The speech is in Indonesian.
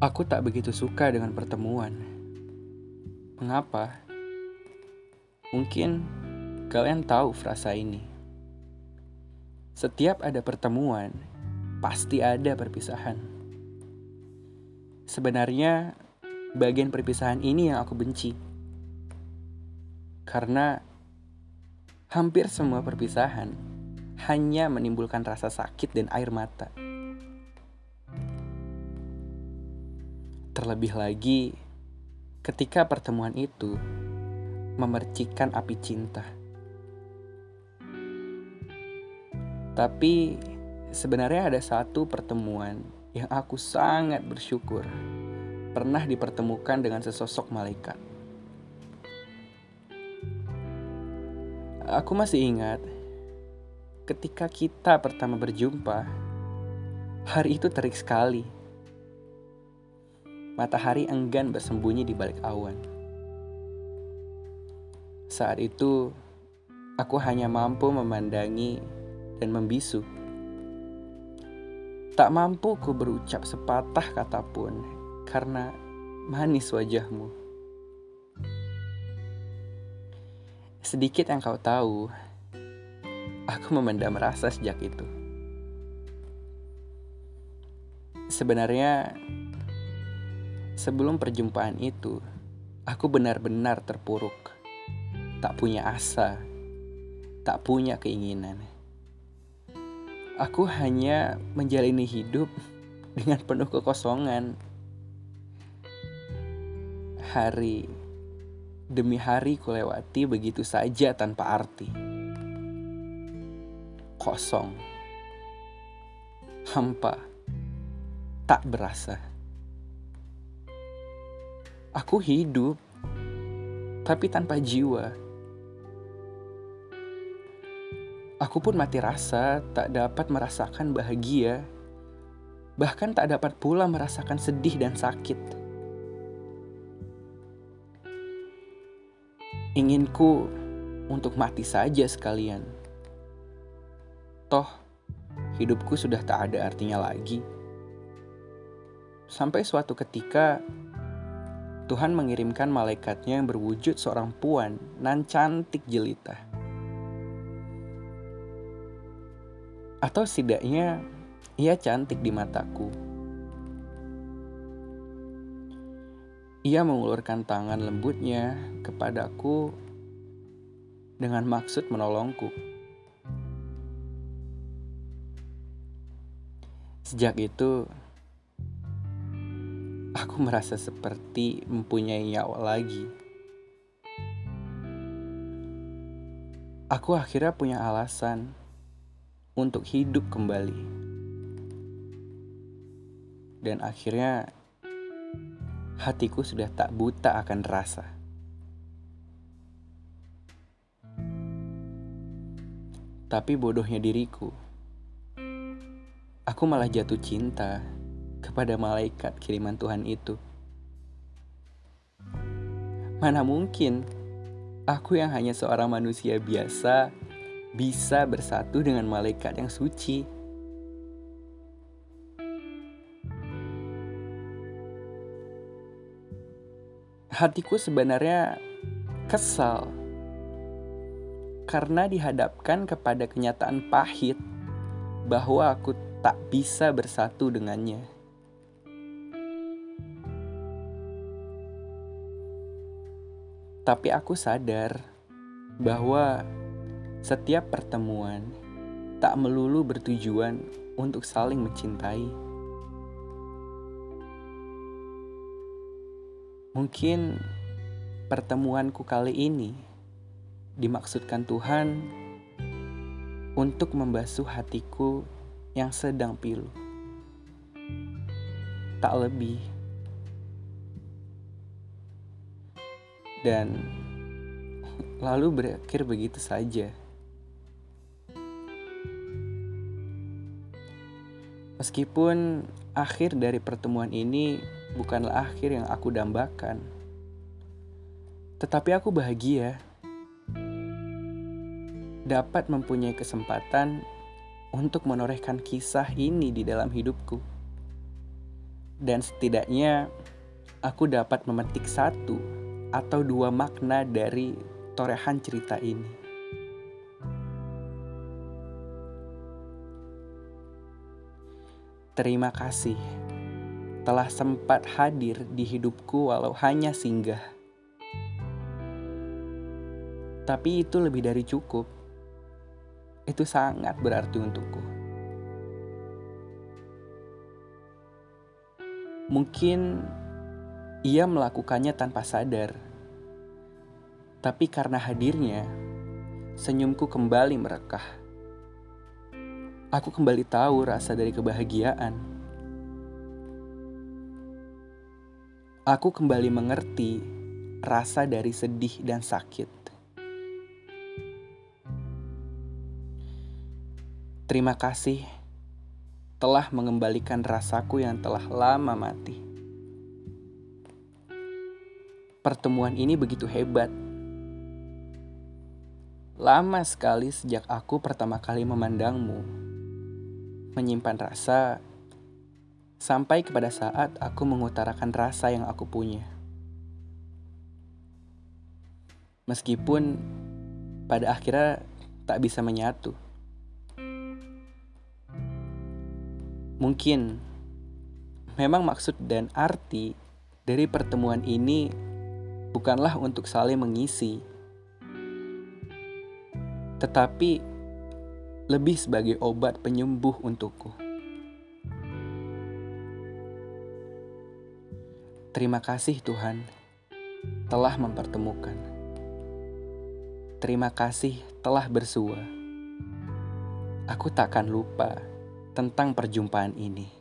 Aku tak begitu suka dengan pertemuan. Mengapa? Mungkin kalian tahu frasa ini. Setiap ada pertemuan, pasti ada perpisahan. Sebenarnya, bagian perpisahan ini yang aku benci. Karena hampir semua perpisahan hanya menimbulkan rasa sakit dan air mata. Terlebih lagi ketika pertemuan itu memercikan api cinta. Tapi sebenarnya ada satu pertemuan yang aku sangat bersyukur pernah dipertemukan dengan sesosok malaikat. Aku masih ingat ketika kita pertama berjumpa, hari itu terik sekali. Matahari enggan bersembunyi di balik awan. Saat itu, aku hanya mampu memandangi dan membisu. Tak mampu ku berucap sepatah kata pun karena manis wajahmu. Sedikit yang kau tahu, Aku memendam rasa sejak itu. Sebenarnya, sebelum perjumpaan itu, aku benar-benar terpuruk, tak punya asa, tak punya keinginan. Aku hanya menjalani hidup dengan penuh kekosongan. Hari demi hari kulewati begitu saja tanpa arti kosong, hampa, tak berasa. Aku hidup, tapi tanpa jiwa. Aku pun mati rasa, tak dapat merasakan bahagia, bahkan tak dapat pula merasakan sedih dan sakit. Inginku untuk mati saja sekalian Toh, hidupku sudah tak ada artinya lagi. Sampai suatu ketika, Tuhan mengirimkan malaikatnya yang berwujud seorang puan nan cantik jelita. Atau setidaknya, ia cantik di mataku. Ia mengulurkan tangan lembutnya kepadaku dengan maksud menolongku. Sejak itu, aku merasa seperti mempunyai nyawa lagi. Aku akhirnya punya alasan untuk hidup kembali. Dan akhirnya hatiku sudah tak buta akan rasa. Tapi bodohnya diriku aku malah jatuh cinta kepada malaikat kiriman Tuhan itu. Mana mungkin aku yang hanya seorang manusia biasa bisa bersatu dengan malaikat yang suci. Hatiku sebenarnya kesal karena dihadapkan kepada kenyataan pahit bahwa aku tak bisa bersatu dengannya. Tapi aku sadar bahwa setiap pertemuan tak melulu bertujuan untuk saling mencintai. Mungkin pertemuanku kali ini dimaksudkan Tuhan untuk membasuh hatiku yang sedang pilu. Tak lebih. Dan lalu berakhir begitu saja. Meskipun akhir dari pertemuan ini bukanlah akhir yang aku dambakan, tetapi aku bahagia dapat mempunyai kesempatan untuk menorehkan kisah ini di dalam hidupku. Dan setidaknya aku dapat memetik satu atau dua makna dari torehan cerita ini. Terima kasih telah sempat hadir di hidupku walau hanya singgah. Tapi itu lebih dari cukup. Itu sangat berarti untukku. Mungkin ia melakukannya tanpa sadar. Tapi karena hadirnya, senyumku kembali merekah aku kembali tahu rasa dari kebahagiaan. Aku kembali mengerti rasa dari sedih dan sakit. Terima kasih telah mengembalikan rasaku yang telah lama mati. Pertemuan ini begitu hebat. Lama sekali sejak aku pertama kali memandangmu menyimpan rasa sampai kepada saat aku mengutarakan rasa yang aku punya. Meskipun pada akhirnya tak bisa menyatu. Mungkin memang maksud dan arti dari pertemuan ini bukanlah untuk saling mengisi, tetapi lebih sebagai obat penyembuh untukku. Terima kasih Tuhan telah mempertemukan. Terima kasih telah bersua. Aku takkan lupa tentang perjumpaan ini.